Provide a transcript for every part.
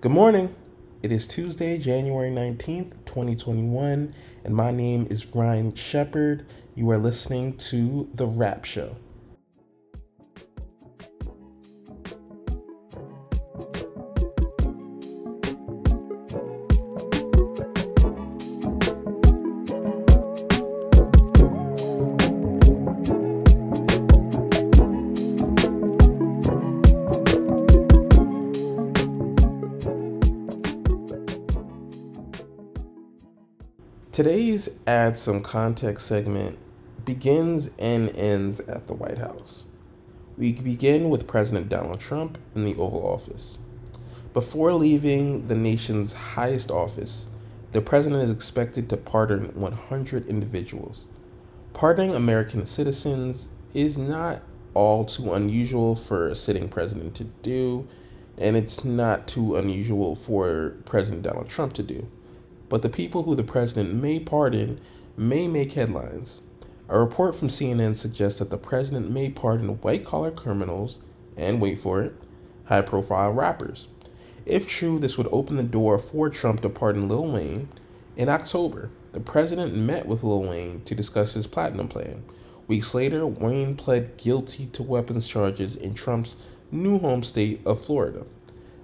Good morning. It is Tuesday, January 19th, 2021, and my name is Ryan Shepard. You are listening to The Rap Show. Today's Add Some Context segment begins and ends at the White House. We begin with President Donald Trump in the Oval Office. Before leaving the nation's highest office, the president is expected to pardon 100 individuals. Pardoning American citizens is not all too unusual for a sitting president to do, and it's not too unusual for President Donald Trump to do but the people who the president may pardon may make headlines. A report from CNN suggests that the president may pardon white collar criminals and, wait for it, high profile rappers. If true, this would open the door for Trump to pardon Lil Wayne. In October, the president met with Lil Wayne to discuss his platinum plan. Weeks later, Wayne pled guilty to weapons charges in Trump's new home state of Florida.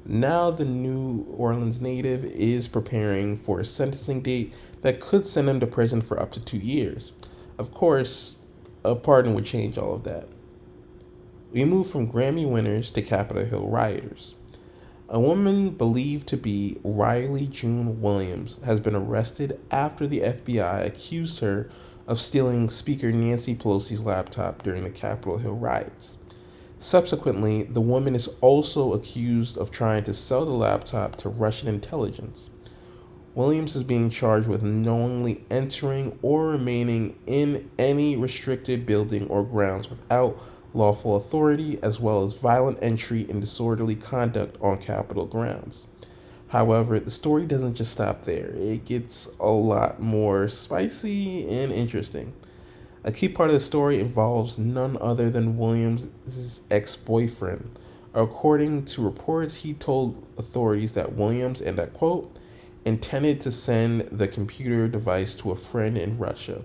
Now, the New Orleans native is preparing for a sentencing date that could send him to prison for up to two years. Of course, a pardon would change all of that. We move from Grammy winners to Capitol Hill rioters. A woman believed to be Riley June Williams has been arrested after the FBI accused her of stealing Speaker Nancy Pelosi's laptop during the Capitol Hill riots. Subsequently, the woman is also accused of trying to sell the laptop to Russian intelligence. Williams is being charged with knowingly entering or remaining in any restricted building or grounds without lawful authority, as well as violent entry and disorderly conduct on Capitol grounds. However, the story doesn't just stop there, it gets a lot more spicy and interesting. A key part of the story involves none other than Williams' ex boyfriend. According to reports, he told authorities that Williams, and I quote, intended to send the computer device to a friend in Russia,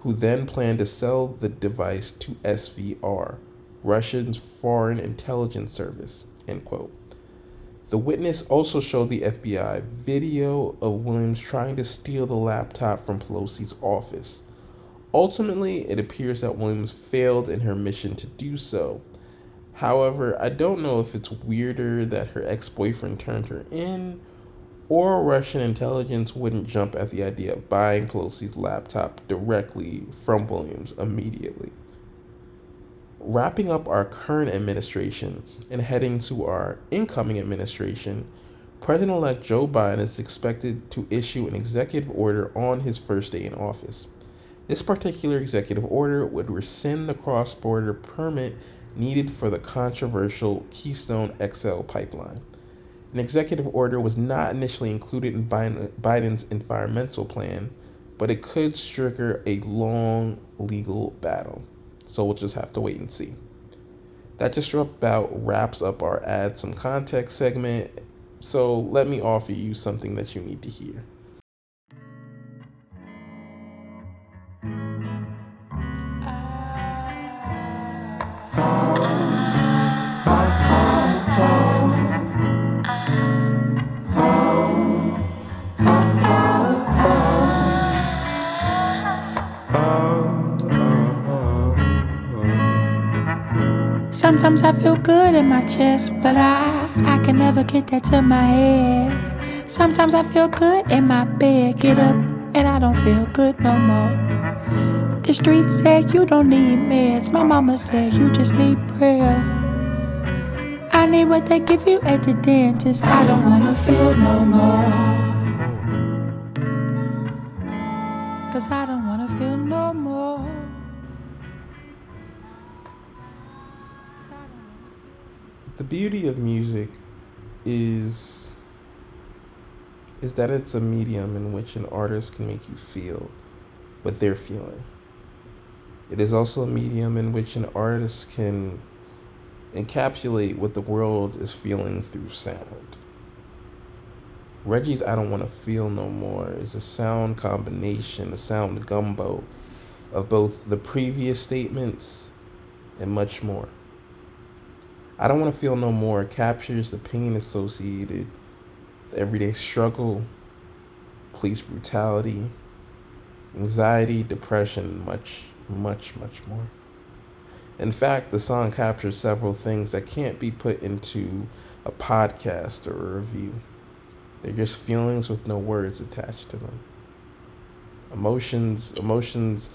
who then planned to sell the device to SVR, Russia's Foreign Intelligence Service, end quote. The witness also showed the FBI video of Williams trying to steal the laptop from Pelosi's office. Ultimately, it appears that Williams failed in her mission to do so. However, I don't know if it's weirder that her ex boyfriend turned her in, or Russian intelligence wouldn't jump at the idea of buying Pelosi's laptop directly from Williams immediately. Wrapping up our current administration and heading to our incoming administration, President elect Joe Biden is expected to issue an executive order on his first day in office. This particular executive order would rescind the cross border permit needed for the controversial Keystone XL pipeline. An executive order was not initially included in Biden's environmental plan, but it could trigger a long legal battle. So we'll just have to wait and see. That just about wraps up our add some context segment. So let me offer you something that you need to hear. Sometimes I feel good in my chest, but I, I can never get that to my head. Sometimes I feel good in my bed, get up, and I don't feel good no more. The street said you don't need meds, my mama said you just need prayer. I need what they give you at the dentist, I don't wanna feel no more. Cause I don't wanna feel no more. The beauty of music is is that it's a medium in which an artist can make you feel what they're feeling. It is also a medium in which an artist can encapsulate what the world is feeling through sound. Reggie's I Don't Want to Feel No More is a sound combination, a sound gumbo of both the previous statements and much more. I Don't Want to Feel No More captures the pain associated with everyday struggle, police brutality, anxiety, depression, much, much, much more. In fact, the song captures several things that can't be put into a podcast or a review. They're just feelings with no words attached to them. Emotions, emotions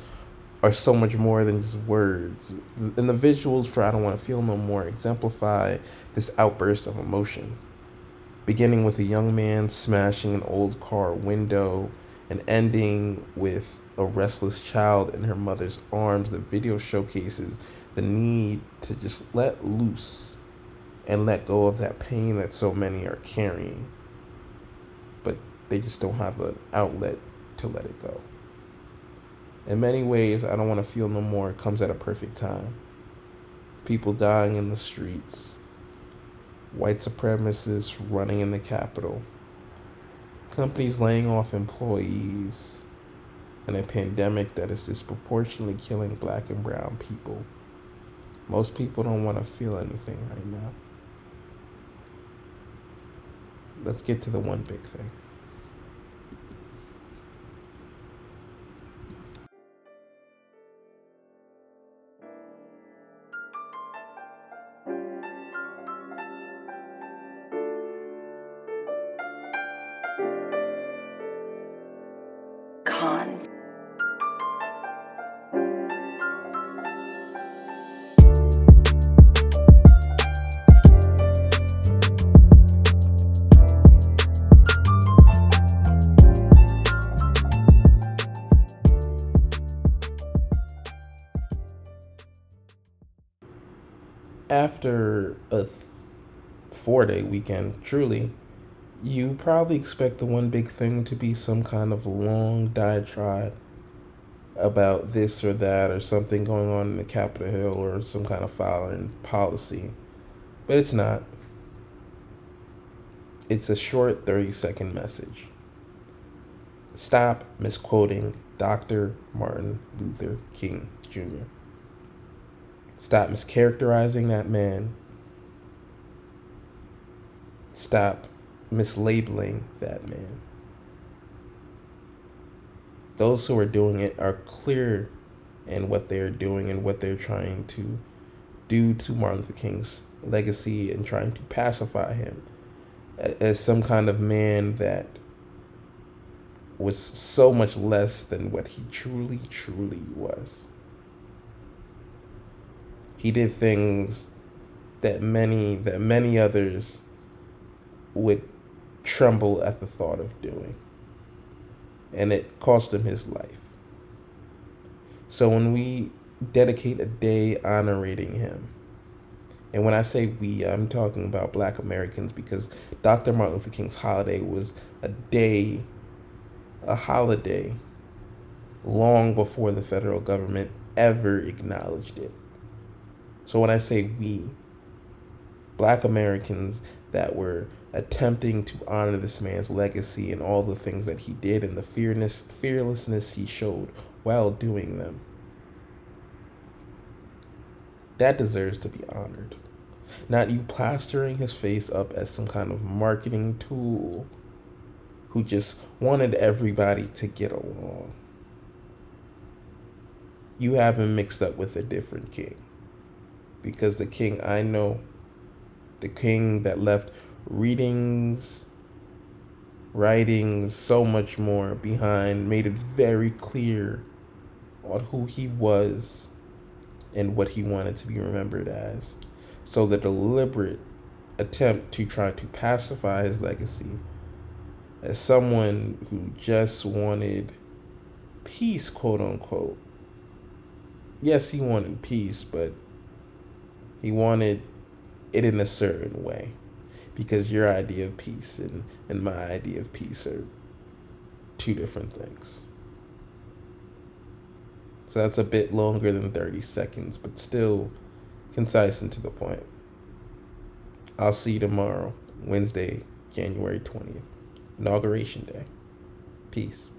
are so much more than just words. And the visuals for I Don't Want to Feel No More exemplify this outburst of emotion. Beginning with a young man smashing an old car window and ending with a restless child in her mother's arms, the video showcases the need to just let loose and let go of that pain that so many are carrying but they just don't have an outlet to let it go. In many ways, I don't want to feel no more. Comes at a perfect time. People dying in the streets, white supremacists running in the Capitol, companies laying off employees, and a pandemic that is disproportionately killing black and brown people. Most people don't want to feel anything right now let's get to the one big thing. After a th- four day weekend, truly, you probably expect the one big thing to be some kind of long diatribe about this or that or something going on in the Capitol Hill or some kind of foreign policy. But it's not. It's a short 30 second message. Stop misquoting Dr. Martin Luther King Jr. Stop mischaracterizing that man. Stop mislabeling that man. Those who are doing it are clear in what they're doing and what they're trying to do to Martin Luther King's legacy and trying to pacify him as some kind of man that was so much less than what he truly, truly was. He did things that many that many others would tremble at the thought of doing. And it cost him his life. So when we dedicate a day honoring him, and when I say we, I'm talking about black Americans because Dr. Martin Luther King's holiday was a day, a holiday, long before the federal government ever acknowledged it. So when I say we, black Americans that were attempting to honor this man's legacy and all the things that he did and the fearness, fearlessness he showed while doing them, that deserves to be honored. Not you plastering his face up as some kind of marketing tool who just wanted everybody to get along. You have him mixed up with a different king because the king I know, the king that left readings, writings, so much more behind, made it very clear on who he was and what he wanted to be remembered as. So the deliberate attempt to try to pacify his legacy as someone who just wanted peace, quote unquote. Yes, he wanted peace, but he wanted it in a certain way because your idea of peace and, and my idea of peace are two different things. So that's a bit longer than 30 seconds, but still concise and to the point. I'll see you tomorrow, Wednesday, January 20th. Inauguration Day. Peace.